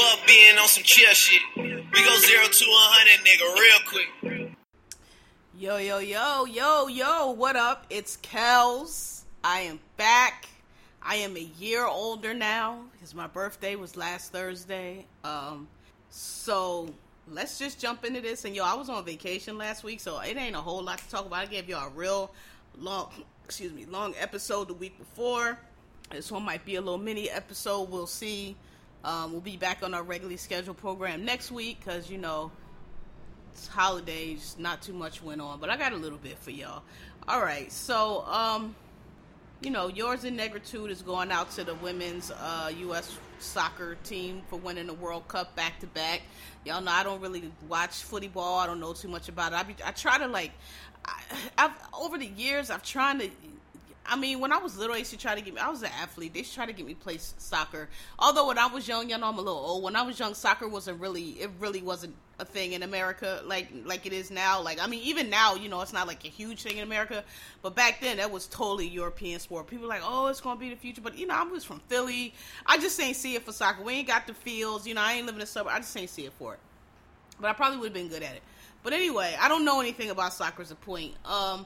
Fuck being on some chill shit. We go zero to a hundred, nigga, real quick. Yo, yo, yo, yo, yo, what up? It's Kels. I am back. I am a year older now because my birthday was last Thursday. Um, so let's just jump into this. And yo, I was on vacation last week, so it ain't a whole lot to talk about. I gave y'all a real long, excuse me, long episode the week before. This one might be a little mini episode. We'll see. Um, we'll be back on our regularly scheduled program next week because you know it's holidays, not too much went on, but I got a little bit for y'all. All right, so um, you know, yours in negritude is going out to the women's uh, U.S. soccer team for winning the World Cup back to back. Y'all know I don't really watch football. I don't know too much about it. I, be, I try to like, I, I've over the years I've tried to I mean, when I was little, they used to try to get me. I was an athlete. They to try to get me play soccer. Although when I was young, you know, I'm a little old. When I was young, soccer wasn't really. It really wasn't a thing in America like like it is now. Like I mean, even now, you know, it's not like a huge thing in America. But back then, that was totally European sport. People like, oh, it's gonna be the future. But you know, I was from Philly. I just ain't see it for soccer. We ain't got the fields. You know, I ain't living in the suburb. I just ain't see it for it. But I probably would have been good at it. But anyway, I don't know anything about soccer. Is a point. Um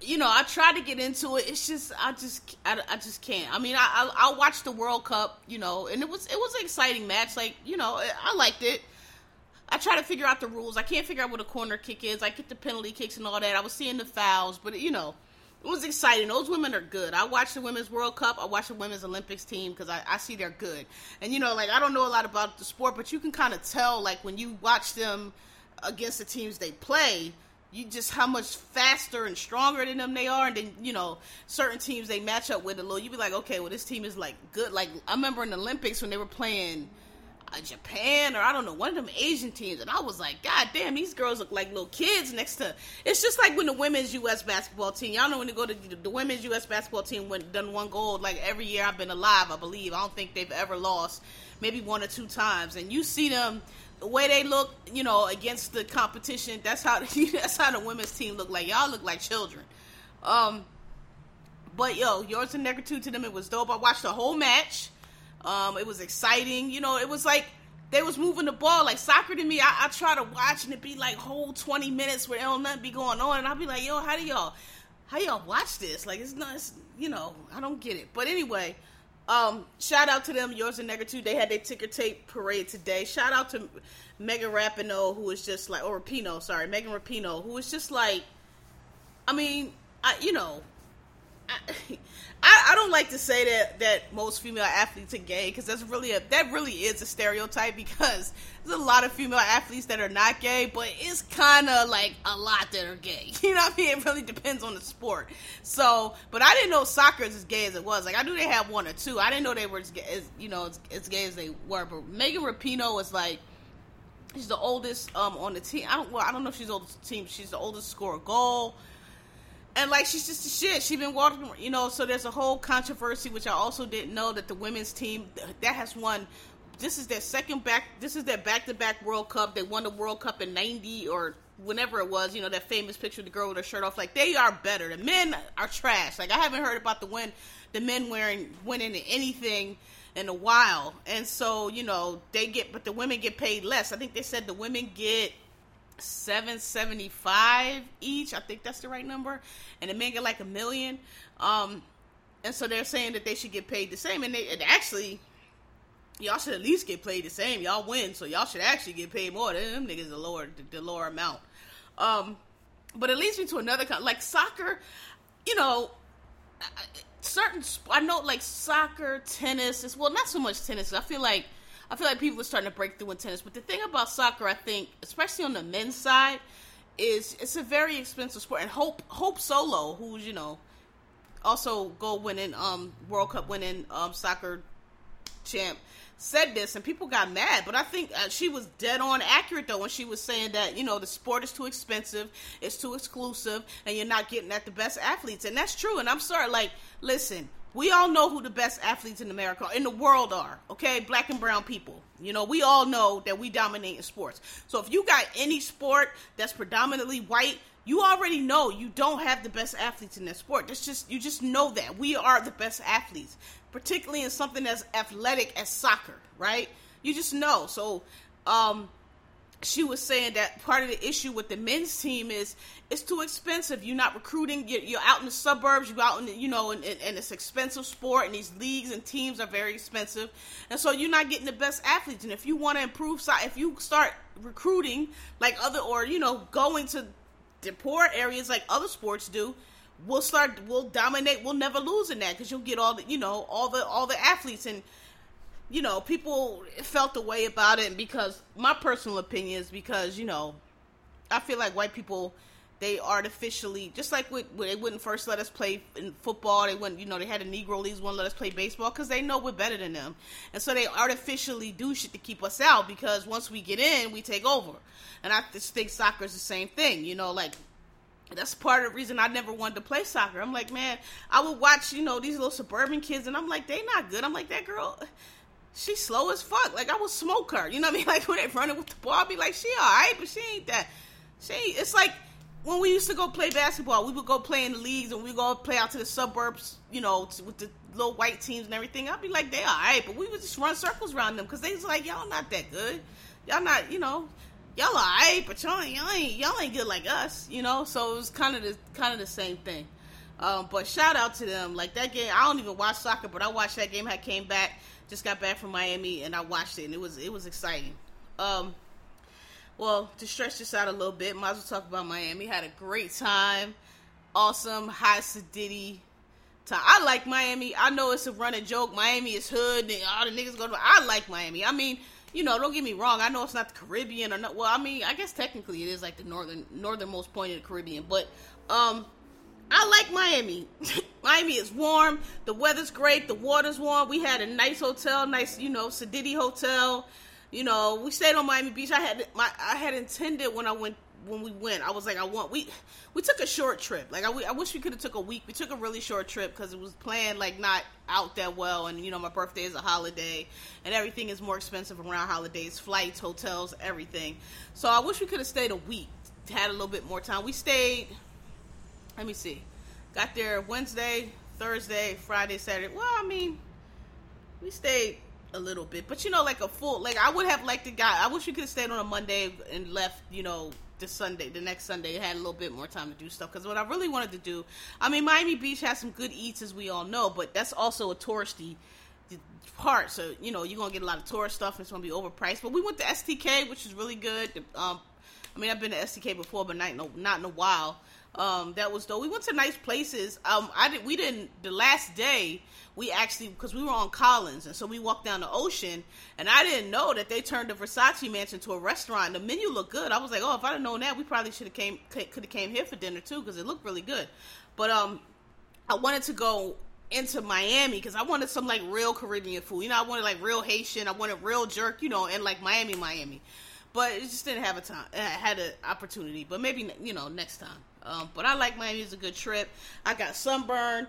you know, I try to get into it. It's just, I just, I, I just can't. I mean, I, I, I watched the World Cup, you know, and it was, it was an exciting match. Like, you know, I liked it. I try to figure out the rules. I can't figure out what a corner kick is. I get the penalty kicks and all that. I was seeing the fouls, but you know, it was exciting. Those women are good. I watch the women's World Cup. I watch the women's Olympics team because I, I see they're good. And you know, like I don't know a lot about the sport, but you can kind of tell, like when you watch them against the teams they play you just how much faster and stronger than them they are, and then you know certain teams they match up with a little. You be like, okay, well this team is like good. Like I remember in the Olympics when they were playing uh, Japan or I don't know one of them Asian teams, and I was like, God damn, these girls look like little kids next to. It's just like when the women's U.S. basketball team. Y'all know when they go to the, the women's U.S. basketball team went done one gold like every year I've been alive. I believe I don't think they've ever lost, maybe one or two times, and you see them the way they look, you know, against the competition, that's how that's how the women's team look like. Y'all look like children. Um, but yo, yours and negritude to them, it was dope. I watched the whole match. Um, it was exciting. You know, it was like they was moving the ball like soccer to me. I, I try to watch and it be like whole twenty minutes where don't nothing be going on, and I'll be like, yo, how do y'all, how y'all watch this? Like it's not, it's, you know, I don't get it. But anyway, um, shout out to them, yours and Negritude. They had their ticker tape parade today. Shout out to Megan Rapinoe, who was just like, or Rapinoe, sorry, Megan Rapinoe, who was just like, I mean, I, you know, I, I, don't like to say that that most female athletes are gay because that's really a that really is a stereotype because there's a lot of female athletes that are not gay, but it's kind of like a lot that are gay. You know what I mean? It really depends on the sport. So, but I didn't know soccer is as gay as it was. Like I knew they had one or two. I didn't know they were as, as you know as, as gay as they were. But Megan Rapinoe was like. She's the oldest um, on the team. I don't. Well, I don't know if she's the oldest team. She's the oldest score a goal and like she's just a shit. She's been walking, you know. So there's a whole controversy, which I also didn't know that the women's team that has won. This is their second back. This is their back-to-back World Cup. They won the World Cup in '90 or whenever it was. You know that famous picture of the girl with her shirt off. Like they are better. The men are trash. Like I haven't heard about the win, the men wearing winning anything in a while. And so you know they get, but the women get paid less. I think they said the women get 775 each. I think that's the right number. And the men get like a million. Um, and so they're saying that they should get paid the same. And they and actually, y'all should at least get paid the same. Y'all win, so y'all should actually get paid more. Them niggas the lower the, the lower amount. Um, but it leads me to another kind like soccer. You know, certain I know like soccer, tennis. Is well, not so much tennis. I feel like I feel like people are starting to break through in tennis. But the thing about soccer, I think, especially on the men's side, is it's a very expensive sport. And Hope Hope Solo, who's you know also gold winning, um, World Cup winning, um, soccer champ said this and people got mad but i think uh, she was dead on accurate though when she was saying that you know the sport is too expensive it's too exclusive and you're not getting at the best athletes. And that's true. And i'm sorry like listen we all know who the best athletes in america in the world are okay? Black and brown people. You know we all know that we dominate in sports. So if you got any sport that's predominantly white you already know you don't have the best athletes in that sport. That's just you just know that. We are the best athletes particularly in something as athletic as soccer, right? You just know. So, um, she was saying that part of the issue with the men's team is it's too expensive. You're not recruiting. You're, you're out in the suburbs. You're out in the, you know, and, and it's expensive sport, and these leagues and teams are very expensive, and so you're not getting the best athletes. And if you want to improve, if you start recruiting like other, or you know, going to the poor areas like other sports do, we'll start we'll dominate we'll never lose in that because you'll get all the you know all the all the athletes. And you know people felt the way about it because my personal opinion is because you know i feel like white people they artificially just like with, they wouldn't first let us play in football they wouldn't you know they had a negro leagues wouldn't let us play baseball because they know we're better than them. And so they artificially do shit to keep us out because once we get in we take over. And i just think soccer is the same thing you know like that's part of the reason I never wanted to play soccer. I'm like, man, I would watch, you know, these little suburban kids, and I'm like, they not good. I'm like, that girl, she's slow as fuck. Like, I would smoke her. You know what I mean? Like, when they running with the ball, I'd be like, she all right, but she ain't that. She ain't, it's like when we used to go play basketball, we would go play in the leagues, and we go play out to the suburbs, you know, with the little white teams and everything. I'd be like, they all right, but we would just run circles around them because they was like, y'all not that good. Y'all not, you know, y'all alright, but y'all ain't, y'all ain't y'all ain't good like us, you know. So it was kind of the kind of the same thing. Um, but shout out to them. Like that game, I don't even watch soccer, but I watched that game. I came back, just got back from Miami, and I watched it, and it was it was exciting. Um, well, to stretch this out a little bit, might as well talk about Miami. Had a great time, awesome, high sedity. Time. I like Miami. I know it's a running joke. Miami is hood, and all the niggas go to. I like Miami. I mean, you know, don't get me wrong. I know it's not the Caribbean or not. Well, I mean, I guess technically it is like the northern northernmost point of the Caribbean, but um, I like Miami. Miami is warm. The weather's great. The water's warm. We had a nice hotel, nice you know, Sedity hotel. You know, we stayed on Miami Beach. I had my I had intended when I went when we went, I was like, I want we we took a short trip. Like I, I wish we could have took a week. We took a really short trip because it was planned like not out that well. And you know, my birthday is a holiday, and everything is more expensive around holidays, flights, hotels, everything. So I wish we could have stayed a week, had a little bit more time. We stayed. Let me see. Got there Wednesday, Thursday, Friday, Saturday. Well, I mean, we stayed a little bit, but you know, like a full. Like I would have liked to got. I wish we could have stayed on a Monday and left. You know the Sunday, the next Sunday, I had a little bit more time to do stuff. Because what I really wanted to do, I mean, Miami Beach has some good eats, as we all know, but that's also a touristy part. So you know, you're gonna get a lot of tourist stuff, and it's gonna be overpriced. But we went to STK, which is really good. Um, I mean, I've been to STK before, but not in a, not in a while. Um, that was though. We went to nice places. Um, I did. We didn't. The last day, we actually because we were on Collins, and so we walked down the ocean, and I didn't know that they turned the Versace Mansion to a restaurant. The menu looked good. I was like, oh, if I'd have known that, we probably should have came could have came here for dinner too because it looked really good. But um, I wanted to go into Miami because I wanted some like real Caribbean food. You know, I wanted like real Haitian. I wanted real jerk. You know, and like Miami, Miami. But it just didn't have a time. I had an opportunity, but maybe you know next time. Um, but I like Miami. It's a good trip. I got sunburn.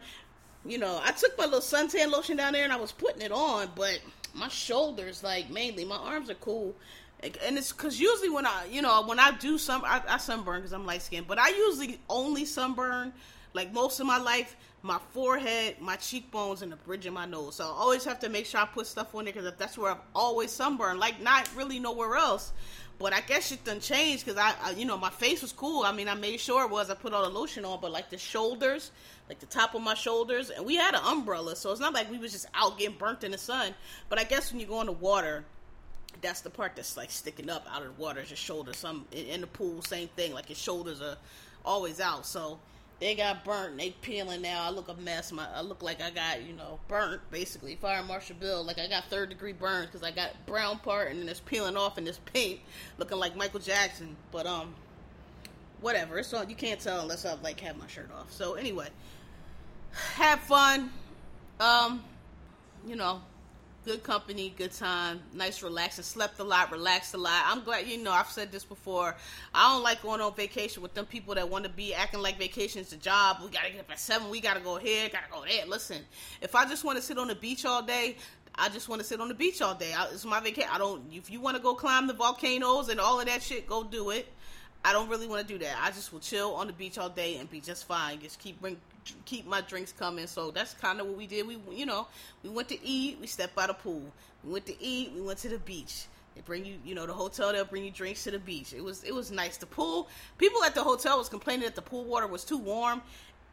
You know, I took my little suntan lotion down there and I was putting it on, but my shoulders, like mainly, my arms are cool. And it's because usually when I, you know, when I do some, I, I sunburn because I'm light skinned, but I usually only sunburn like most of my life my forehead, my cheekbones, and the bridge of my nose. So I always have to make sure I put stuff on there because that's where I've always sunburned. Like not really nowhere else. But I guess it done changed because I, I, you know, my face was cool. I mean, I made sure it was. I put all the lotion on, but like the shoulders, like the top of my shoulders, and we had an umbrella, so it's not like we was just out getting burnt in the sun. But I guess when you go in the water, that's the part that's like sticking up out of the water is your shoulders. Some in, in the pool, same thing. Like your shoulders are always out. So they got burnt. They peeling now. I look a mess. My I look like I got you know burnt basically. Fire Marshal Bill. Like I got third degree burns because I got brown part and then it's peeling off and it's pink, looking like Michael Jackson. But um, whatever. It's all you can't tell unless I like have my shirt off. So anyway, have fun. Um, you know, good company, good time, nice relaxing. Slept a lot, relaxed a lot. I'm glad, you know, I've said this before. I don't like going on vacation with them people that want to be acting like vacation's a job. We gotta get up at seven. We gotta go here, gotta go there. Listen, if I just want to sit on the beach all day, I just want to sit on the beach all day. I, it's my vacation. I don't. If you want to go climb the volcanoes and all of that shit, go do it. I don't really want to do that. I just will chill on the beach all day and be just fine. Just keep bring keep my drinks coming. So that's kind of what we did. We you know we went to eat. We stepped by the pool. We went to eat. We went to the beach. They bring you you know the hotel. They'll bring you drinks to the beach. It was it was nice. The pool. People at the hotel was complaining that the pool water was too warm.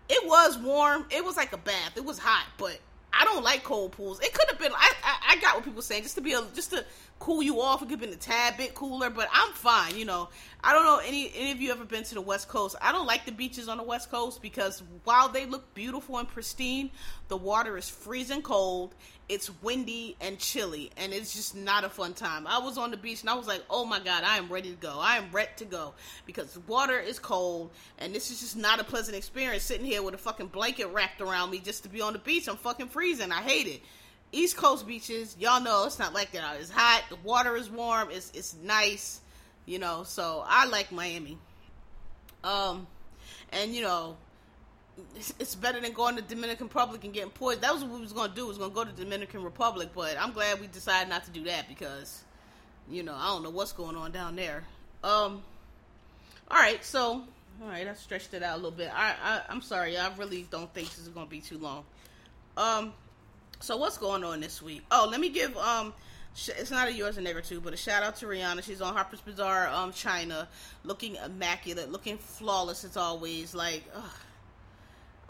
It was warm. It was like a bath. It was hot, but I don't like cold pools. It could have been. I, I, I got what people saying just to be a just to cool you off. It could have been a tad bit cooler, but I'm fine. You know, I don't know any any of you ever been to the West Coast. I don't like the beaches on the West Coast because while they look beautiful and pristine, the water is freezing cold. It's windy and chilly, and it's just not a fun time. I was on the beach and I was like, "Oh my god, I am ready to go. I am ready to go because the water is cold, and this is just not a pleasant experience sitting here with a fucking blanket wrapped around me just to be on the beach. I'm fucking freezing. I hate it." East Coast beaches, y'all know it's not like that. It's hot, the water is warm, it's it's nice, you know. So I like Miami. Um, and you know, it's, better than going to Dominican Republic and getting poisoned. That was what we was gonna do. We was gonna go to Dominican Republic, but I'm glad we decided not to do that because, you know, I don't know what's going on down there. Um, all right, so all right, I stretched it out a little bit. I, I I'm sorry, I really don't think this is gonna be too long. Um so what's going on this week? Oh, let me give um it's not a yours and nigger too, but a shout out to Rihanna. She's on Harper's Bazaar, um, China, looking immaculate, looking flawless as always. Like, ugh.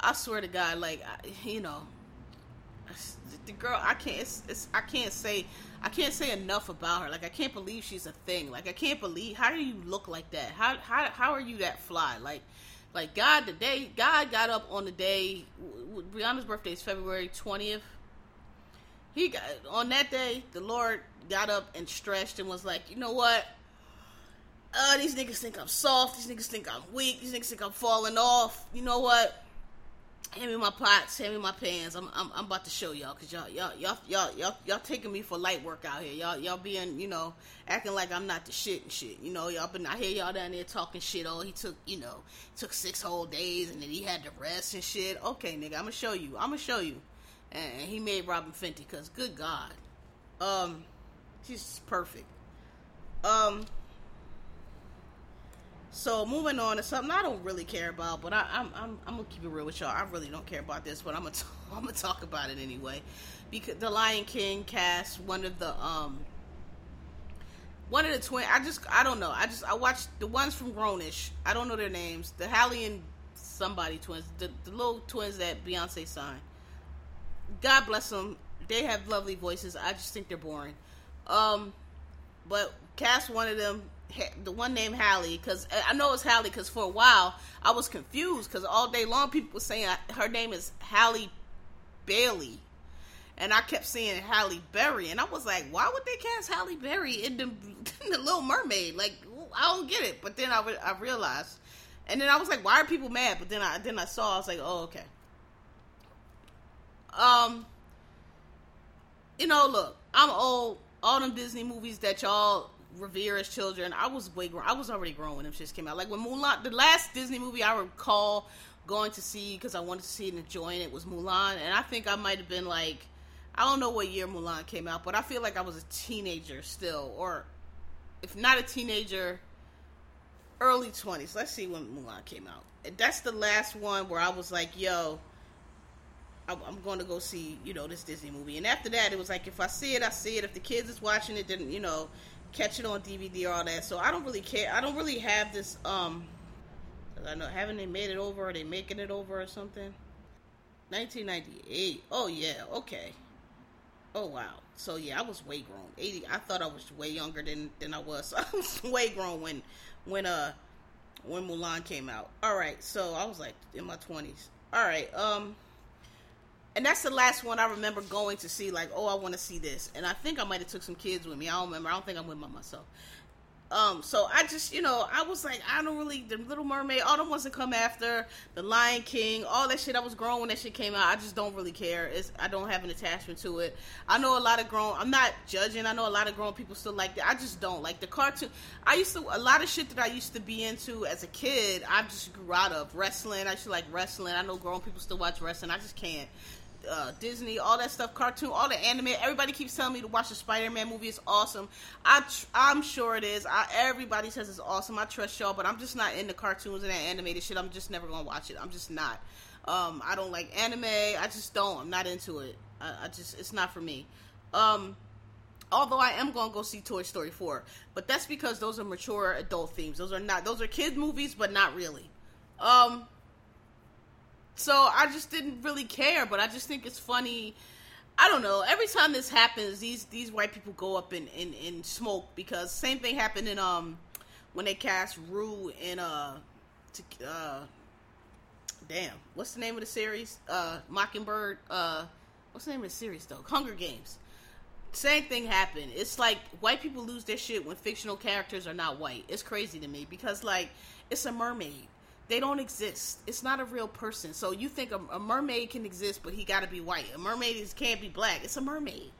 I swear to God, like, you know, the girl, I can't, it's, it's, I can't say, I can't say enough about her. Like, I can't believe she's a thing. Like, I can't believe, how do you look like that? How, how, how are you that fly? Like, like God, the day God got up on the day, Rihanna's birthday is February twentieth he got on that day the lord got up and stretched and was like you know what uh these niggas think i'm soft these niggas think i'm weak these niggas think i'm falling off you know what hand me my pots hand me my pans. I'm i'm, I'm about to show y'all because y'all y'all y'all y'all y'all y'all taking me for light work out here. Y'all y'all being you know acting like i'm not the shit and shit. You know y'all been i hear y'all down there talking shit. Oh he took you know took six whole days and then he had to rest and shit. Okay nigga i'm gonna show you. I'm gonna show you. And he made Robyn Fenty because good God, um, she's perfect. Um, so moving on to something I don't really care about, but I, am I'm, I'm I'm gonna keep it real with y'all. I really don't care about this, but I'm gonna t- I'm gonna talk about it anyway because the Lion King cast one of the um one of the twin. I just I don't know. I just I watched the ones from Grown-ish. I don't know their names. The Halle and somebody twins, the, the little twins that Beyonce signed. God bless them. They have lovely voices. I just think they're boring. Um, but cast one of them, the one named Halle, because I know it's Halle because for a while I was confused because all day long people were saying her name is Halle Bailey. And I kept seeing Halle Berry, and I was like, "Why would they cast Halle Berry in the, in the Little Mermaid? Like, I don't get it." But then I, I realized, and then I was like, "Why are people mad?" But then I then I saw, I was like, "Oh, okay." Um, you know, look, I'm old. All them Disney movies that y'all revere as children, I was way grown. I was already grown when them shits came out. Like when Mulan, the last Disney movie I recall going to see because I wanted to see and enjoying it was Mulan, and I think I might have been like, I don't know what year Mulan came out, but I feel like I was a teenager still, or if not a teenager, early twenties. Let's see when Mulan came out. And that's the last one where I was like, yo I'm going to go see, you know, this Disney movie. And after that, it was like if I see it, I see it. If the kids is watching it, then you know, catch it on DVD all that. So I don't really care. I don't really have this. Um, I know haven't they made it over? Are they making it over or something? 1998. Oh yeah. Okay. Oh wow. So yeah, I was way grown. 80. I thought I was way younger than than I was. I was way grown when when uh when Mulan came out. All right. So I was like in my 20s. All right. Um and that's the last one I remember going to see. Like, oh, I want to see this, and I think I might have took some kids with me. I don't remember. I don't think I went by myself. Um, so I just, you know, I was like, I don't really, the Little Mermaid, all the ones that come after, the Lion King, all that shit. I was grown when that shit came out. I just don't really care. It's, I don't have an attachment to it. I know a lot of grown. I'm not judging. I know a lot of grown people still like that. I just don't like the cartoon. I used to a lot of shit that I used to be into as a kid. I just grew out of wrestling. I used to like wrestling. I know grown people still watch wrestling. I just can't uh, Disney, all that stuff, cartoon, all the anime. Everybody keeps telling me to watch the Spider Man movie. It's awesome. I tr- I'm sure it is. I, everybody says it's awesome. I trust y'all, but I'm just not into cartoons and that animated shit. I'm just never gonna watch it. I'm just not. Um, I don't like anime. I just don't. I'm not into it. I, I just it's not for me. Um, although I am gonna go see Toy Story 4, but that's because those are mature adult themes. Those are not. Those are kid movies, but not really. Um, so I just didn't really care, but I just think it's funny. I don't know. Every time this happens, these these white people go up in, in, in smoke because same thing happened in um when they cast Rue in uh to, uh damn what's the name of the series uh Mockingbird uh what's the name of the series though Hunger Games. Same thing happened. It's like white people lose their shit when fictional characters are not white. It's crazy to me because like it's a mermaid they don't exist. It's not a real person. So you think a, a mermaid can exist, but he got to be white. A mermaid is, can't be black. It's a mermaid.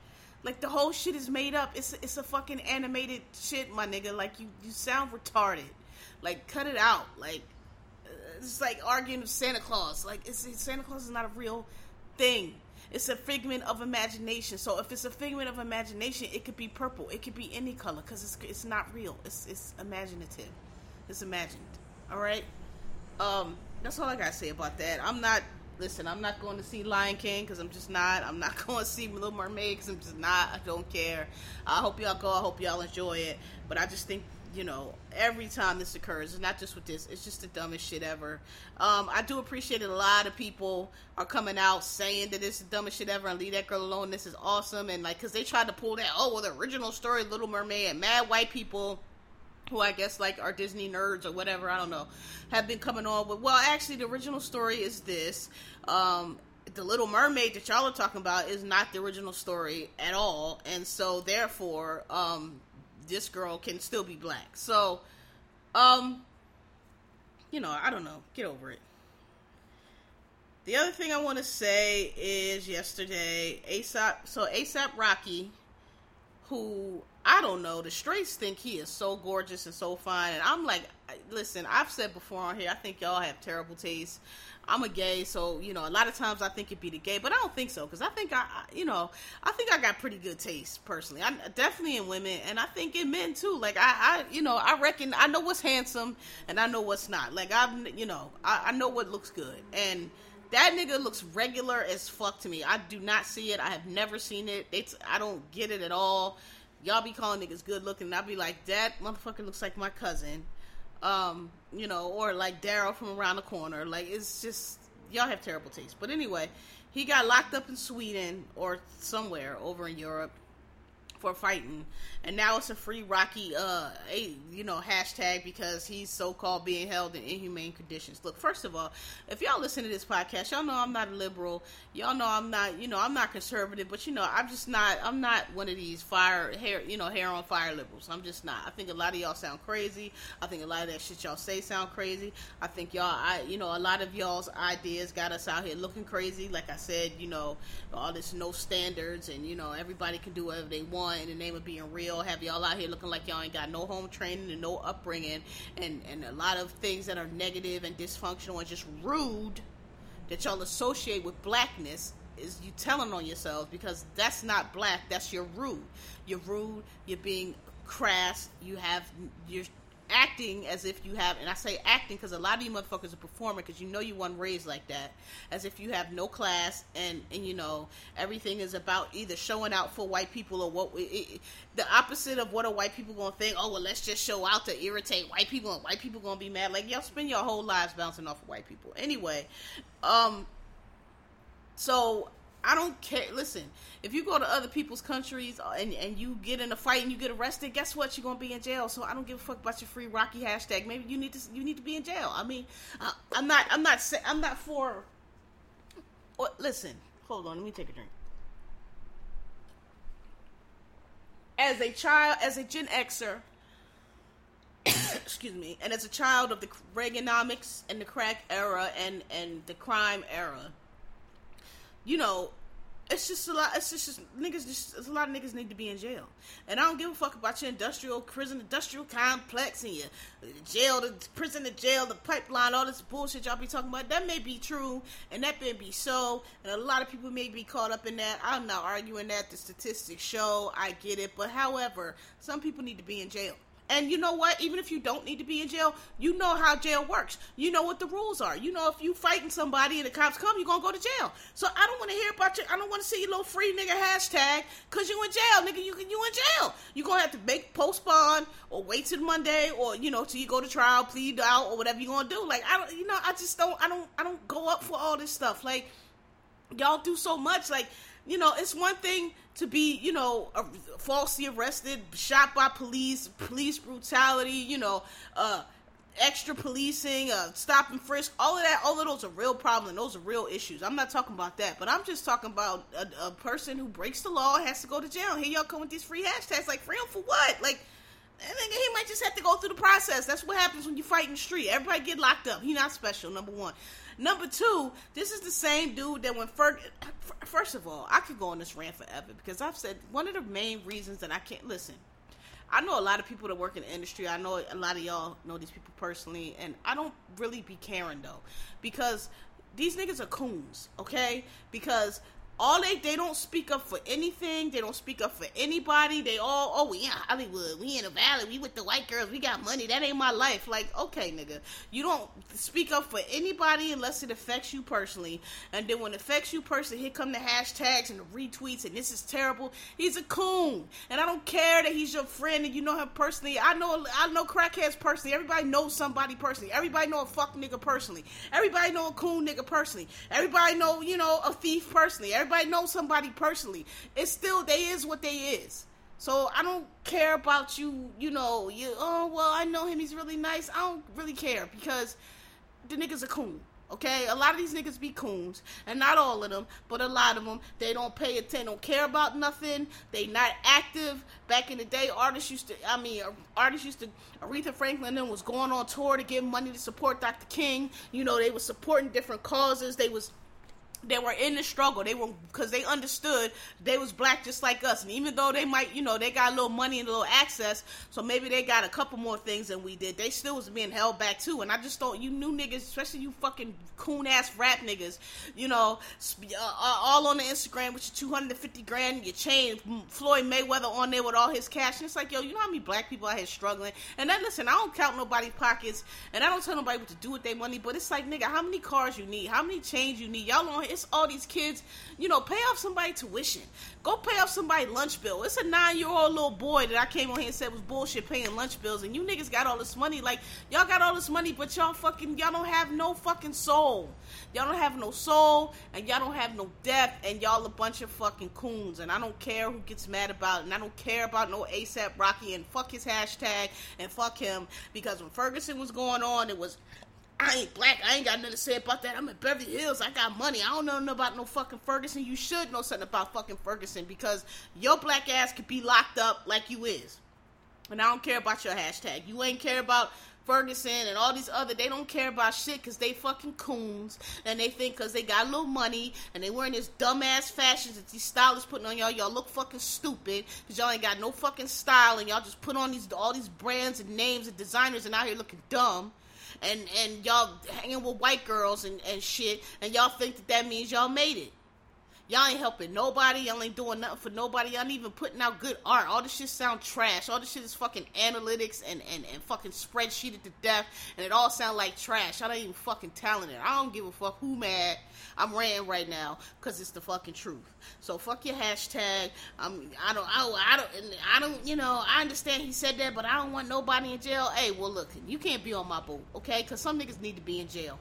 Like the whole shit is made up. It's it's a fucking animated shit, my nigga. Like you you sound retarded. Like cut it out. Like uh, it's like arguing with Santa Claus. Like it's, Santa Claus is not a real thing. It's a figment of imagination. So if it's a figment of imagination, it could be purple. It could be any color because it's it's not real. It's it's imaginative. It's imagined. All right. Um, that's all I gotta say about that. I'm not. Listen, I'm not going to see Lion King because I'm just not. I'm not going to see Little Mermaid because I'm just not. I don't care. I hope y'all go. I hope y'all enjoy it. But I just think you know, every time this occurs, it's not just with this, it's just the dumbest shit ever. Um, I do appreciate it. A lot of people are coming out saying that it's the dumbest shit ever and leave that girl alone. This is awesome. And like, cause they tried to pull that, oh, well, the original story, Little Mermaid, and mad white people who I guess like are Disney nerds or whatever, I don't know, have been coming on with. Well, actually, the original story is this. Um, the Little Mermaid that y'all are talking about is not the original story at all, and so therefore, um, this girl can still be black. So, um, you know, I don't know. Get over it. The other thing I want to say is yesterday, ASAP. So ASAP Rocky, who I don't know. The straights think he is so gorgeous and so fine, and I'm like, listen. I've said before on here, I think y'all have terrible taste. I'm a gay, so you know, a lot of times I think it'd be the gay, but I don't think so because I think I, you know, I think I got pretty good taste personally. I definitely in women, and I think in men too. Like I, I, you know, I reckon I know what's handsome and I know what's not. Like I've, you know, I, I know what looks good and that nigga looks regular as fuck to me. I do not see it. I have never seen it. It's I don't get it at all y'all be calling niggas good looking, and I'll be like, that motherfucker looks like my cousin, um, you know, or like Daryl from around the corner. Like it's just y'all have terrible taste. But anyway, he got locked up in Sweden or somewhere over in Europe for fighting, and now it's a free Rocky, uh, a, you know, hashtag because he's so called being held in inhumane conditions. Look, first of all, if y'all listen to this podcast, y'all know I'm not a liberal. Y'all know I'm not, you know, I'm not conservative, but you know, I'm just not, I'm not one of these fire hair, you know, hair on fire liberals. I'm just not. I think a lot of y'all sound crazy. I think a lot of that shit y'all say sound crazy. I think y'all, I, you know, a lot of y'all's ideas got us out here looking crazy. Like I said, you know, all this no standards and you know everybody can do whatever they want in the name of being real. Have y'all out here looking like y'all ain't got no home training and no upbringing, and and a lot of things that are negative and dysfunctional and just rude that y'all associate with blackness is you telling on yourselves because that's not black. That's your rude. You're rude. You're being crass. You have you're acting as if you have, and I say acting because a lot of you motherfuckers are performing because you know you weren't raised like that, as if you have no class and and you know everything is about either showing out for white people or what it, it, the opposite of what are white people gonna think. Oh well, let's just show out to irritate white people, and white people gonna be mad. Like y'all spend your whole lives bouncing off of white people. Anyway, um, so I don't care. Listen, if you go to other people's countries uh, and, and you get in a fight and you get arrested, guess what? You're gonna be in jail. So I don't give a fuck about your free Rocky hashtag. Maybe you need to you need to be in jail. I mean, uh, I'm not I'm not I'm not for. Well, listen, hold on. Let me take a drink. As a child, as a Gen Xer, excuse me, and as a child of the Reaganomics and the crack era and and the crime era, you know, it's just a lot. It's just, just niggas. Just a lot of niggas need to be in jail, and I don't give a fuck about your industrial prison, industrial complex, and your jail, the prison, the jail, the pipeline, all this bullshit y'all be talking about. That may be true, and that may be so, and a lot of people may be caught up in that. I'm not arguing that. The statistics show. I get it, but however, some people need to be in jail. And you know what? Even if you don't need to be in jail, you know how jail works. You know what the rules are. You know if you fighting somebody and the cops come, you're gonna go to jail. So I don't want to hear about your. I don't want to see your little free nigga hashtag because you in jail, nigga. You you in jail. You gonna have to make post bond or wait till Monday or you know till you go to trial, plead out or whatever you gonna do. Like I don't, you know, I just don't. I don't. I don't go up for all this stuff. Like y'all do so much. Like you know, it's one thing to be, you know, falsely arrested, shot by police, police brutality, you know, uh, extra policing, uh, stop and frisk, all of that, all of those are real problems those are real issues. I'm not talking about that, but I'm just talking about a, a person who breaks the law has to go to jail. Here y'all come with these free hashtags, like free him for what? Like, and then he might just have to go through the process. That's what happens when you fight in the street. Everybody get locked up. He not special. Number one. Number two, this is the same dude that when Ferg. First of all, I could go on this rant forever because I've said one of the main reasons that I can't listen. I know a lot of people that work in the industry. I know a lot of y'all know these people personally, and I don't really be caring though because these niggas are coons, okay? Because all they they don't speak up for anything. They don't speak up for anybody. They all oh we in Hollywood, we in the valley, we with the white girls, we got money. That ain't my life. Like okay, nigga, you don't speak up for anybody unless it affects you personally. And then when it affects you personally, here come the hashtags and the retweets and this is terrible. He's a coon, and I don't care that he's your friend and you know him personally. I know I know crackheads personally. Everybody knows somebody personally. Everybody know a fuck nigga personally. Everybody know a coon nigga personally. Everybody know you know a thief personally. Everybody everybody knows somebody personally. It's still they is what they is. So I don't care about you, you know, you oh well I know him, he's really nice. I don't really care because the nigga's a coon. Okay, a lot of these niggas be coons, and not all of them, but a lot of them. They don't pay attention, don't care about nothing. They not active. Back in the day, artists used to. I mean, artists used to. Aretha Franklin then was going on tour to give money to support Dr. King. You know, they was supporting different causes. They was they were in the struggle. They were because they understood they was black just like us, and even though they might, you know, they got a little money and a little access, so maybe they got a couple more things than we did. They still was being held back too. And I just thought you new niggas, especially you fucking coon ass rap niggas, you know, uh, uh, all on the Instagram with your two hundred and fifty grand, your chain, Floyd Mayweather on there with all his cash, and it's like, yo, you know how many black people out here struggling? And then listen, I don't count nobody's pockets, and I don't tell nobody what to do with their money, but it's like, nigga, how many cars you need? How many chains you need? Y'all on it's all these kids, you know, pay off somebody tuition. Go pay off somebody lunch bill. It's a nine year old little boy that I came on here and said was bullshit paying lunch bills, and you niggas got all this money. Like y'all got all this money, but y'all fucking y'all don't have no fucking soul. Y'all don't have no soul, and y'all don't have no depth, and y'all a bunch of fucking coons. And I don't care who gets mad about it, and I don't care about no ASAP Rocky and fuck his hashtag and fuck him because when Ferguson was going on, it was I ain't black. I ain't got nothing to say about that. I'm in Beverly Hills. I got money. I don't know nothing about no fucking Ferguson. You should know something about fucking Ferguson because your black ass could be locked up like you is. And I don't care about your hashtag. You ain't care about Ferguson and all these other. They don't care about shit because they fucking coons and they think because they got a little money and they wearing this dumbass fashions that these stylists putting on y'all. Y'all look fucking stupid because y'all ain't got no fucking style and y'all just put on these all these brands and names and designers and out here looking dumb and and y'all hanging with white girls and, and shit, and y'all think that that means y'all made it. Y'all ain't helping nobody. Y'all ain't doing nothing for nobody. Y'all ain't even putting out good art. All this shit sound trash. All this shit is fucking analytics and, and, and fucking spreadsheeted to death. And it all sound like trash. Y'all ain't even fucking talented. I don't give a fuck who mad. I'm ranting right now because it's the fucking truth. So fuck your hashtag. I'm, I don't, I, I don't, I don't, you know, I understand he said that, but I don't want nobody in jail. Hey, well look, you can't be on my boat, okay? Because some niggas need to be in jail.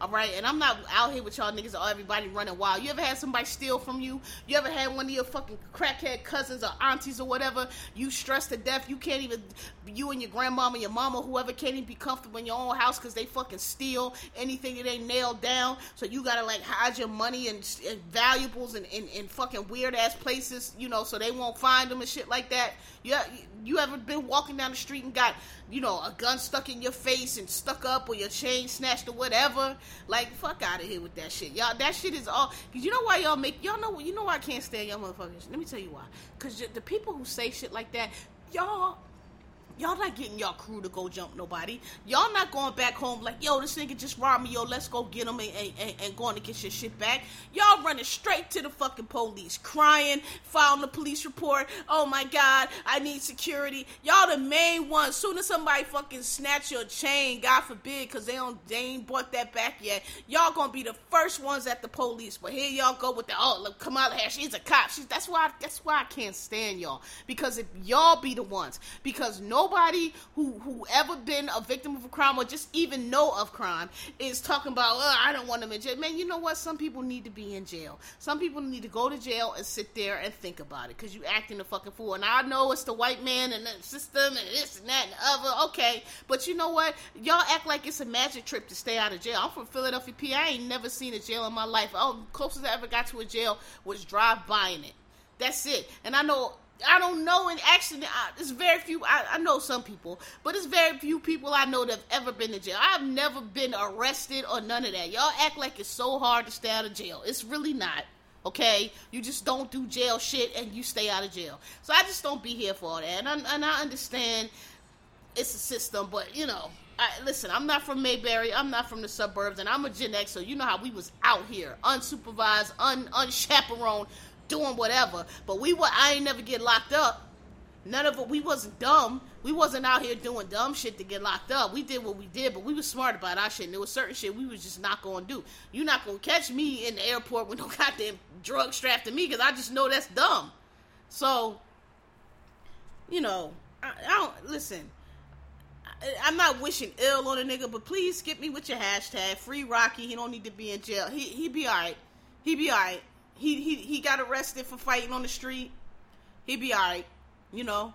All right, and I'm not out here with y'all niggas or everybody running wild. You ever had somebody steal from you? You ever had one of your fucking crackhead cousins or aunties or whatever? You stressed to death. You can't even, you and your grandmama, your mama, whoever can't even be comfortable in your own house because they fucking steal anything that they nailed down. So you gotta like hide your money and, and valuables in, in, in fucking weird ass places, you know, so they won't find them and shit like that. Yeah, you ever been walking down the street and got you know a gun stuck in your face and stuck up or your chain snatched or whatever? Like fuck out of here with that shit, y'all. That shit is all. Cause you know why y'all make y'all know you know why I can't stand y'all motherfuckers. Let me tell you why. Cause the people who say shit like that, y'all Y'all not getting y'all crew to go jump nobody. Y'all not going back home like, yo, this nigga just robbed me, yo, let's go get him and, and, and going to get your shit back. Y'all running straight to the fucking police, crying, filing a police report. Oh my God, I need security. Y'all the main ones. Soon as somebody fucking snatch your chain, God forbid, because they don't they ain't bought that back yet. Y'all gonna be the first ones at the police. But here y'all go with the oh look, Kamala Harris, she's a cop. She's that's why that's why I can't stand y'all. Because if y'all be the ones, because no nobody who who ever been a victim of a crime or just even know of crime is talking about oh, I don't want them in jail. Man, you know what? Some people need to be in jail. Some people need to go to jail and sit there and think about it because you acting a fucking fool. And I know it's the white man and the system and this and that and the other. Okay, but you know what? Y'all act like it's a magic trip to stay out of jail. I'm from Philadelphia, PA. I ain't never seen a jail in my life. Oh, closest I ever got to a jail was drive by in it. That's it. And I know I don't know in actually it's very few I, I, know some people, but it's very few people I know that have ever been to jail. I've never been arrested or none of that. Y'all act like it's so hard to stay out of jail. It's really not. Okay, you just don't do jail shit and you stay out of jail. So I just don't be here for all that. And I, and I understand it's a system, but you know, I, listen, I'm not from Mayberry. I'm not from the suburbs, and I'm a Gen X, so you know how we was out here, unsupervised, un, unchaperoned, doing whatever. But we were I ain't never get locked up. None of it we wasn't dumb. We wasn't out here doing dumb shit to get locked up. We did what we did, but we was smart about our shit. And there was certain shit we was just not gonna do. You're not gonna catch me in the airport with no goddamn drug strapped to me because I just know that's dumb. So, you know, I, I don't listen. I'm not wishing ill on a nigga, but please skip me with your hashtag. Free Rocky. He don't need to be in jail. He he be alright. He be alright he he he got arrested for fighting on the street. He'd be alright, you know.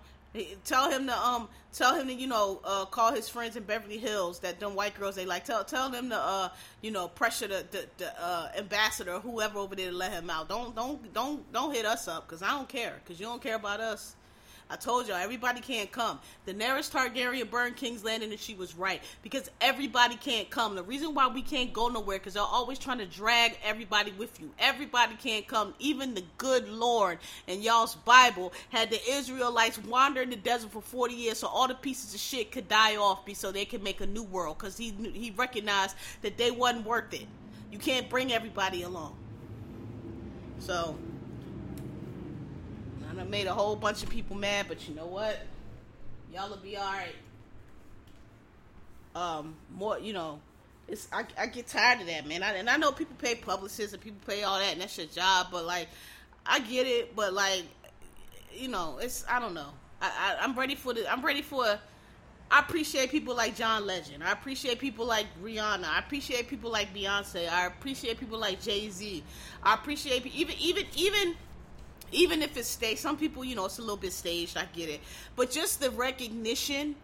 Tell him to um tell him to you know uh, call his friends in Beverly Hills that them white girls they like tell tell them to uh you know pressure the the, the uh, ambassador whoever over there to let him out. Don't don't don't don't hit us up because I don't care because you don't care about us. I told y'all, everybody can't come. Daenerys Targaryen burned King's Landing, and she was right because everybody can't come. The reason why we can't go nowhere because they're always trying to drag everybody with you. Everybody can't come. Even the good Lord and y'all's Bible had the Israelites wander in the desert for 40 years so all the pieces of shit could die off so they could make a new world because he, he recognized that they wasn't worth it. You can't bring everybody along. So I made a whole bunch of people mad, but you know what? Y'all'll be alright. Um, more, you know, it's I, I get tired of that, man. I, and I know people pay publicists and people pay all that, and that's your job. But like, I get it, but like, you know, it's I don't know. I, I I'm ready for the. I'm ready for. I appreciate people like John Legend. I appreciate people like Rihanna. I appreciate people like Beyonce. I appreciate people like Jay Z. I appreciate even even even even if it's staged. Some people, you know, it's a little bit staged. I get it, but just the recognition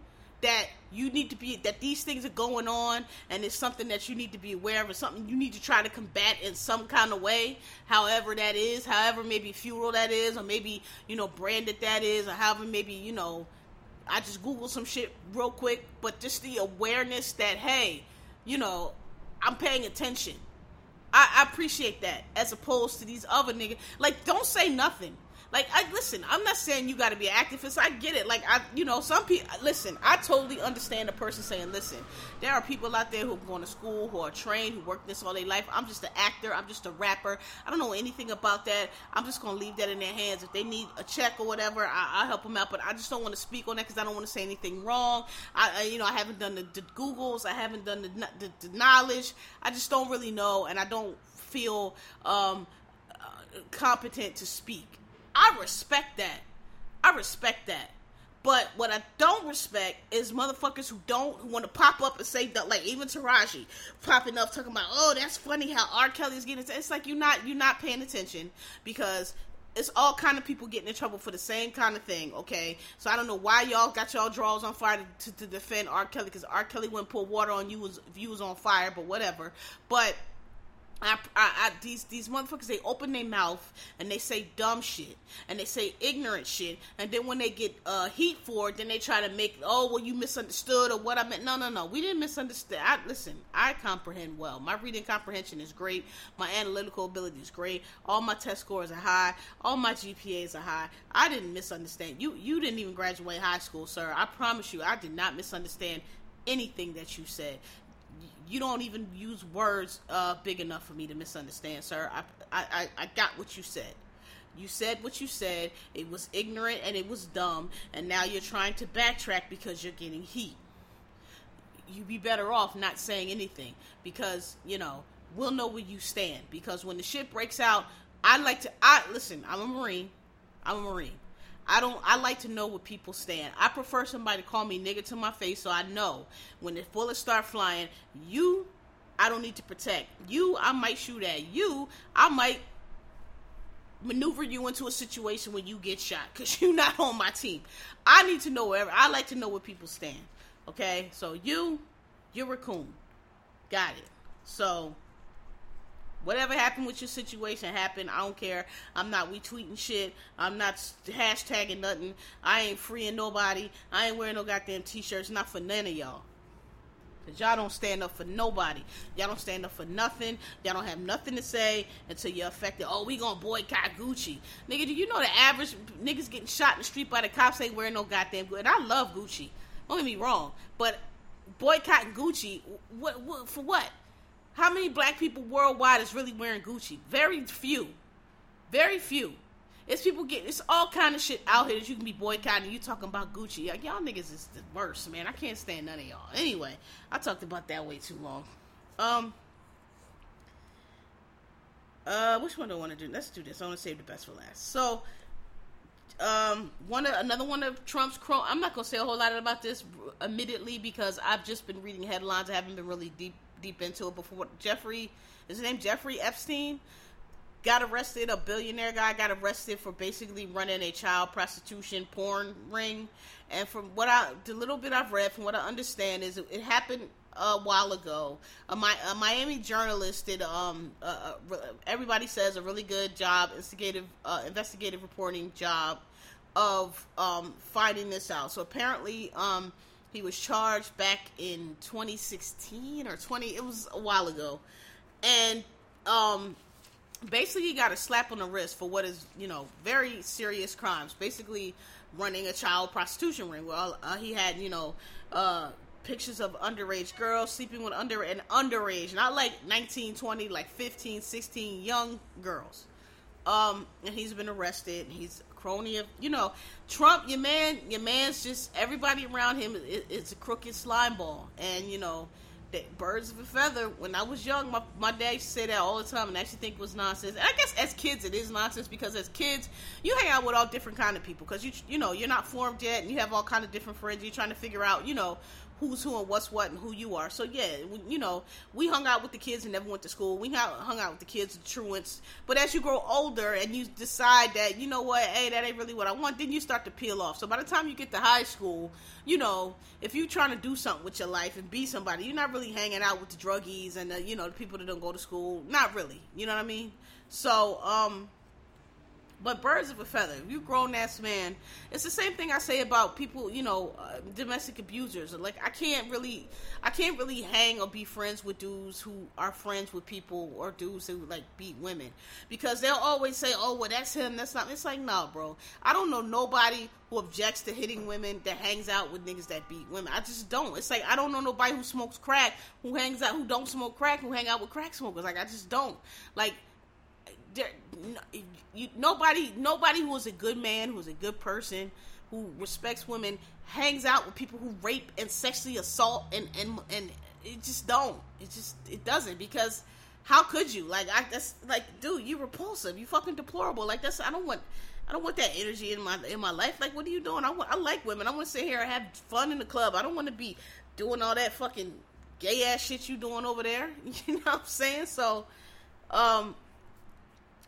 that you need to be that these things are going on and it's something that you need to be aware of and something you need to try to combat in some kind of way however that is however maybe futile that is or maybe you know branded that is or however maybe you know i just googled some shit real quick but just the awareness that hey you know i'm paying attention I, I appreciate that as opposed to these other niggas. Like, don't say nothing. Like, I listen. I'm not saying you got to be an activist. I get it. Like, I, you know, some people. Listen, I totally understand the person saying, "Listen, there are people out there who are going to school, who are trained, who work this all their life. I'm just an actor. I'm just a rapper. I don't know anything about that. I'm just gonna leave that in their hands. If they need a check or whatever, I, will help them out. But I just don't want to speak on that because I don't want to say anything wrong. I, I, you know, I haven't done the, the Googles. I haven't done the, the, the knowledge. I just don't really know, and I don't feel um, uh, competent to speak. I respect that. I respect that. But what I don't respect is motherfuckers who don't who want to pop up and say that like even Taraji popping up talking about oh that's funny how R Kelly's getting it's like you're not you're not paying attention because it's all kind of people getting in trouble for the same kind of thing, okay? So I don't know why y'all got y'all draws on fire to, to defend R. Kelly because R. Kelly wouldn't pour water on you if you was on fire, but whatever. But I, I, I, these these motherfuckers they open their mouth and they say dumb shit and they say ignorant shit. And then when they get uh, heat for it then they try to make oh well you misunderstood or what I meant. No no no. We didn't misunderstand. I listen I comprehend well. My reading comprehension is great. My analytical ability is great. All my test scores are high. All my GPAs are high. I didn't misunderstand. You you didn't even graduate high school sir. I promise you I did not misunderstand anything that you said you don't even use words uh, big enough for me to misunderstand, sir. I, I, I got what you said. You said what you said. It was ignorant and it was dumb, and now you're trying to backtrack because you're getting heat. You'd be better off not saying anything because, you know, we'll know where you stand. Because when the shit breaks out, I like to. I listen. I'm a Marine. I'm a Marine. I don't. I like to know where people stand. I prefer somebody to call me nigga to my face, so I know when the bullets start flying. You, I don't need to protect you. I might shoot at you. I might maneuver you into a situation when you get shot because you're not on my team. I need to know wherever. I like to know where people stand. Okay, so you, you're a raccoon. Got it. So Whatever happened with your situation happened. I don't care. I'm not retweeting shit. I'm not hashtagging nothing. I ain't freeing nobody. I ain't wearing no goddamn t-shirts. Not for none of y'all. Cause y'all don't stand up for nobody. Y'all don't stand up for nothing. Y'all don't have nothing to say until you're affected. Oh, we gonna boycott Gucci. Nigga, do you know the average niggas getting shot in the street by the cops ain't wearing no goddamn good. And I love Gucci. Don't get me wrong. But boycotting Gucci, what, what for what? How many black people worldwide is really wearing Gucci? Very few. Very few. It's people getting it's all kind of shit out here that you can be boycotting. You talking about Gucci? Like, y'all niggas is the worst, man. I can't stand none of y'all. Anyway, I talked about that way too long. Um. Uh, which one do I want to do? Let's do this. I want to save the best for last. So, um, one of, another one of Trump's chrome. I'm not gonna say a whole lot about this immediately because I've just been reading headlines. I haven't been really deep deep into it before. Jeffrey, is his name Jeffrey Epstein? Got arrested. A billionaire guy got arrested for basically running a child prostitution porn ring. And from what I, the little bit I've read, from what I understand, is it, it happened a while ago. A, my, a Miami journalist did, um, uh, everybody says a really good job, investigative, uh, investigative reporting job of um, finding this out. So apparently, um, he was charged back in 2016 or 20. It was a while ago, and um, basically he got a slap on the wrist for what is you know very serious crimes. Basically, running a child prostitution ring. Well, uh, he had you know. Uh, pictures of underage girls sleeping with under and underage not like 19 20 like 15 16 young girls um and he's been arrested he's crony of you know Trump. Your man, your man's just everybody around him is, is a crooked slime ball, and you know. Birds of a feather. When I was young, my, my dad used to say that all the time, and I actually think it was nonsense. And I guess as kids, it is nonsense because as kids, you hang out with all different kind of people because you you know you're not formed yet, and you have all kind of different friends. You're trying to figure out you know who's who and what's what and who you are. So yeah, we, you know, we hung out with the kids and never went to school. We hung out with the kids, the truants. But as you grow older and you decide that you know what, hey, that ain't really what I want, then you start to peel off. So by the time you get to high school, you know, if you're trying to do something with your life and be somebody, you're not really hanging out with the druggies and the, you know the people that don't go to school. Not really. You know what I mean? So um but birds of a feather. You grown ass man, it's the same thing I say about people. You know, uh, domestic abusers. Like I can't really, I can't really hang or be friends with dudes who are friends with people or dudes who like beat women because they'll always say, "Oh, well, that's him. That's not." It's like, no, bro. I don't know nobody who objects to hitting women that hangs out with niggas that beat women. I just don't. It's like I don't know nobody who smokes crack who hangs out who don't smoke crack who hang out with crack smokers. Like I just don't. Like there, you, nobody, nobody who is a good man, who's a good person, who respects women, hangs out with people who rape and sexually assault, and and and it just don't. It just it doesn't because how could you? Like I that's like, dude, you repulsive. You fucking deplorable. Like that's I don't want. I don't want that energy in my in my life. Like, what are you doing? I want. I like women. I want to sit here and have fun in the club. I don't want to be doing all that fucking gay ass shit you doing over there. You know what I'm saying? So, um,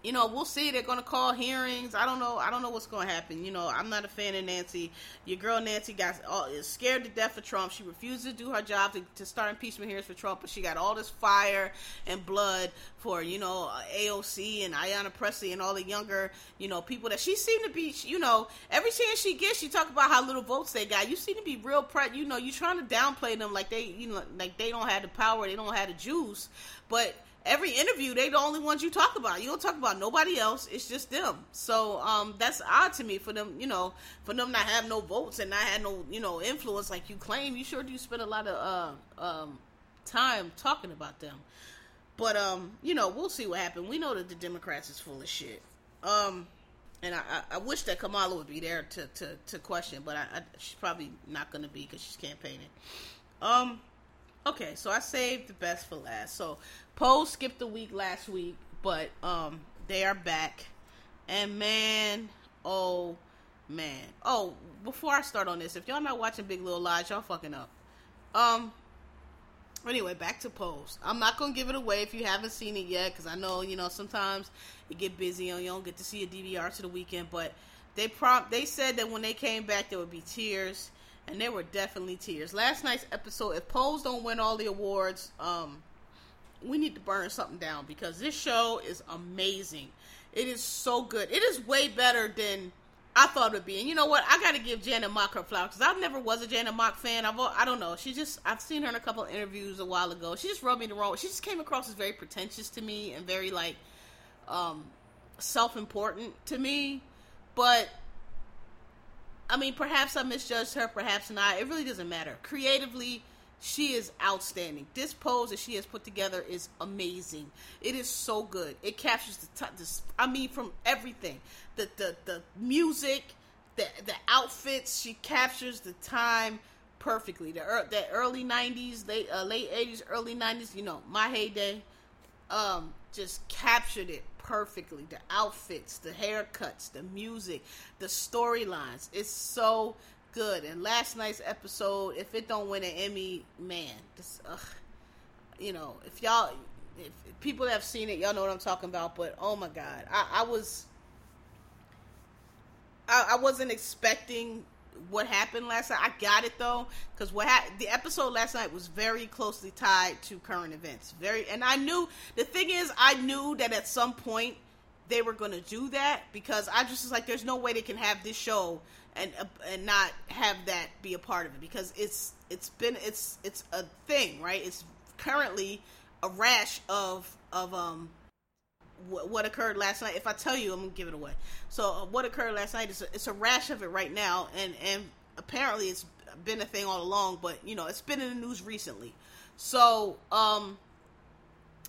you know, we'll see. They're to call hearings. I don't know. I don't know what's to happen. You know, I'm not a fan of Nancy. Your girl Nancy got all, is scared to death of Trump. She refused to do her job to, to start impeachment hearings for Trump, but she got all this fire and blood for you know AOC and Ayanna Pressley and all the younger you know people that she seemed to be. You know, every chance she gets, she talk about how little votes they got. You seem to be real pre. You know, you trying to downplay them like they you know like they don't have the power, they don't have the juice, but every interview they the only ones you talk about. You don't talk about nobody else. It's just them. So um, that's odd to me for them. You know, for them not have no votes and not have no you know influence like you claim. You sure do spend a lot of uh, um, time talking about them. But um, you know, we'll see what happens. We know that the Democrats is full of shit. Um, and I, I, wish that Kamala would be there to, to, to question, but I, I, she's probably not going to be because she's campaigning. Um, okay, so I saved the best for last. So Pose skipped the week last week, but um they are back. And man, oh man. Oh, before I start on this, if y'all not watching Big Little Lies, y'all fucking up. Um anyway, back to Pose. I'm not gonna give it away if you haven't seen it yet, because I know you know sometimes you get busy and you don't get to see a DVR to the weekend. But they prompt they said that when they came back there would be tears, and there were definitely tears. Last night's episode, if Pose don't win all the awards, um, we need to burn something down because this show is amazing. It is so good. It is way better than I thought it would be. And you know what? I got to give Janet Mock her flowers because I never was a Janet Mock fan. I've I don't know. She just I've seen her in a couple interviews a while ago. She just rubbed me the wrong. She just came across as very pretentious to me and very like um self-important to me. But I mean, perhaps I misjudged her, perhaps not. It really doesn't matter. Creatively, she is outstanding. This pose that she has put together is amazing. It is so good. It captures the, t- I mean, from everything, the the the music, the the outfits. She captures the time perfectly. The er, the early '90s, late uh, late '80s, early '90s. You know, my heyday. Um, just captured it perfectly. The outfits, the haircuts, the music, the storylines. It's so good. And last night's episode, if it don't win an Emmy, man, this, ugh, you know, if y'all, if, people have seen it, y'all know what I'm talking about. But oh my god, I, I was, I, I wasn't expecting what happened last night. I got it though, because what ha- the episode last night was very closely tied to current events. Very, and I knew the thing is, I knew that at some point they were going to do that because I just was like, there's no way they can have this show and uh, and not have that be a part of it because it's it's been it's it's a thing, right? It's currently a rash of of um what occurred last night. If I tell you, I'm gonna give it away. So uh, what occurred last night is a, it's a rash of it right now, and and apparently it's been a thing all along, but you know it's been in the news recently. So um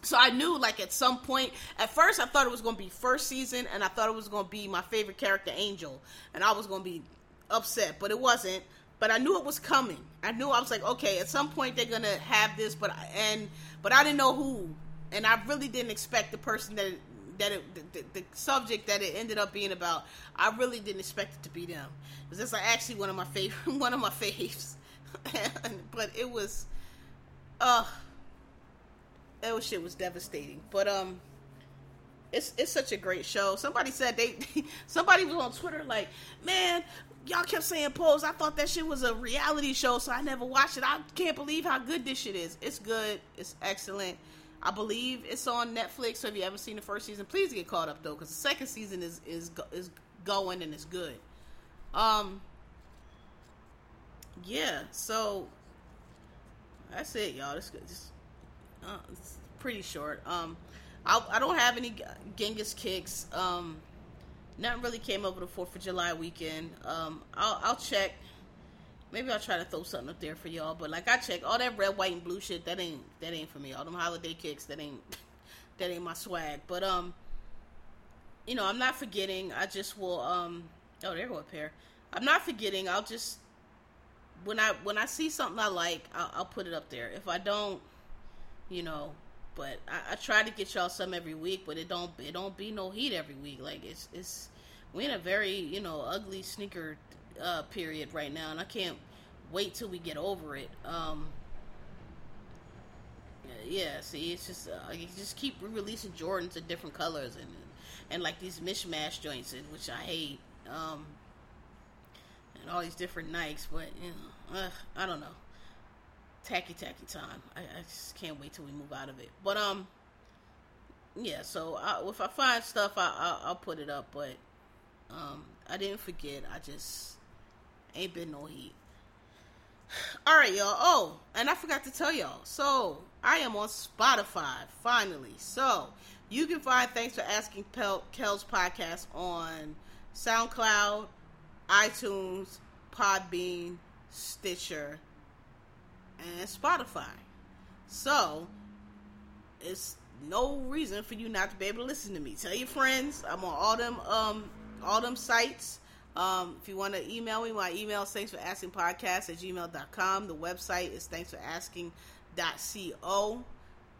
so I knew, like, at some point, at first I thought it was going to be first season, and I thought it was going to be my favorite character, Angel, and I was going to be upset, but it wasn't. But I knew it was coming. I knew I was like, okay, at some point they're gonna have this, but and but I didn't know who, and I really didn't expect the person that that it, the, the, subject that it ended up being about. I really didn't expect it to be them because it's like actually one of my favorite, one of my faves. but it was, uh, that shit was devastating. But um, it's it's such a great show. Somebody said they, somebody was on Twitter like, man, y'all kept saying Pose. I thought that shit was a reality show, so I never watched it. I can't believe how good this shit is. It's good. It's excellent. I believe it's on Netflix. So if you haven't seen the first season, please get caught up though, because the second season is is is going and it's good. Um. Yeah. So that's it, y'all. This just uh, it's pretty short. Um. I I don't have any Genghis kicks. Um. Nothing really came over the Fourth of July weekend. Um. I'll I'll check. Maybe I'll try to throw something up there for y'all. But like I check all that red, white, and blue shit. That ain't that ain't for me. All them holiday kicks. That ain't that ain't my swag. But um, you know, I'm not forgetting. I just will um. Oh, there go a pair. I'm not forgetting. I'll just when I when I see something I like, I'll, I'll put it up there. If I don't, you know, but I, I, try to get y'all some every week, but it don't it don't be no heat every week. Like it's it's we in a very you know ugly sneaker uh, period right now, and I can't wait till we get over it. Um, yeah, see, it's just uh, you just keep releasing Jordans in different colors, and and like these mishmash joints, in which I hate. Um, and all these different Nikes. but you know, uh, I don't know. Tacky, tacky time. I, I, just can't wait till we move out of it. But um, yeah. So I, if I find stuff, I, I will put it up. But um, I didn't forget. I just ain't been no heat. All right, y'all. Oh, and I forgot to tell y'all. So I am on Spotify finally. So you can find Thanks for Asking Pel- Kel's podcast on SoundCloud, iTunes, Podbean, Stitcher, and Spotify. So it's no reason for you not to be able to listen to me. Tell your friends. I'm on all them um all them sites. Um, if you want to email me, my email is thanks for asking podcast at gmail.com. The website is thanks for asking.co.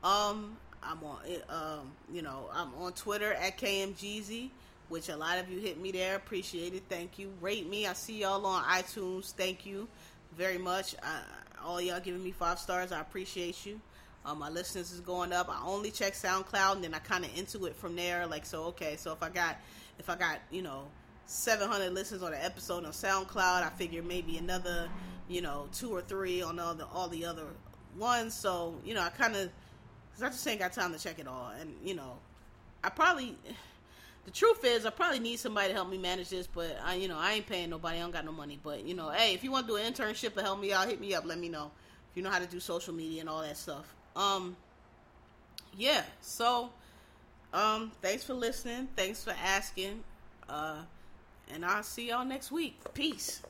Um, I'm on, um, you know, I'm on Twitter at KMGZ, which a lot of you hit me there. Appreciate it. Thank you. Rate me. I see y'all on iTunes. Thank you very much. All y'all giving me five stars. I appreciate you. Um, my listeners is going up. I only check SoundCloud, and then I kind of into it from there. Like, so okay, so if I got, if I got, you know, 700 listens on an episode on SoundCloud. I figure maybe another, you know, two or three on all the all the other ones. So you know, I kind of, cause I just ain't got time to check it all. And you know, I probably, the truth is, I probably need somebody to help me manage this. But I, you know, I ain't paying nobody. I don't got no money. But you know, hey, if you want to do an internship to help me out, hit me up. Let me know if you know how to do social media and all that stuff. Um, yeah. So, um, thanks for listening. Thanks for asking. Uh and I'll see y'all next week. Peace.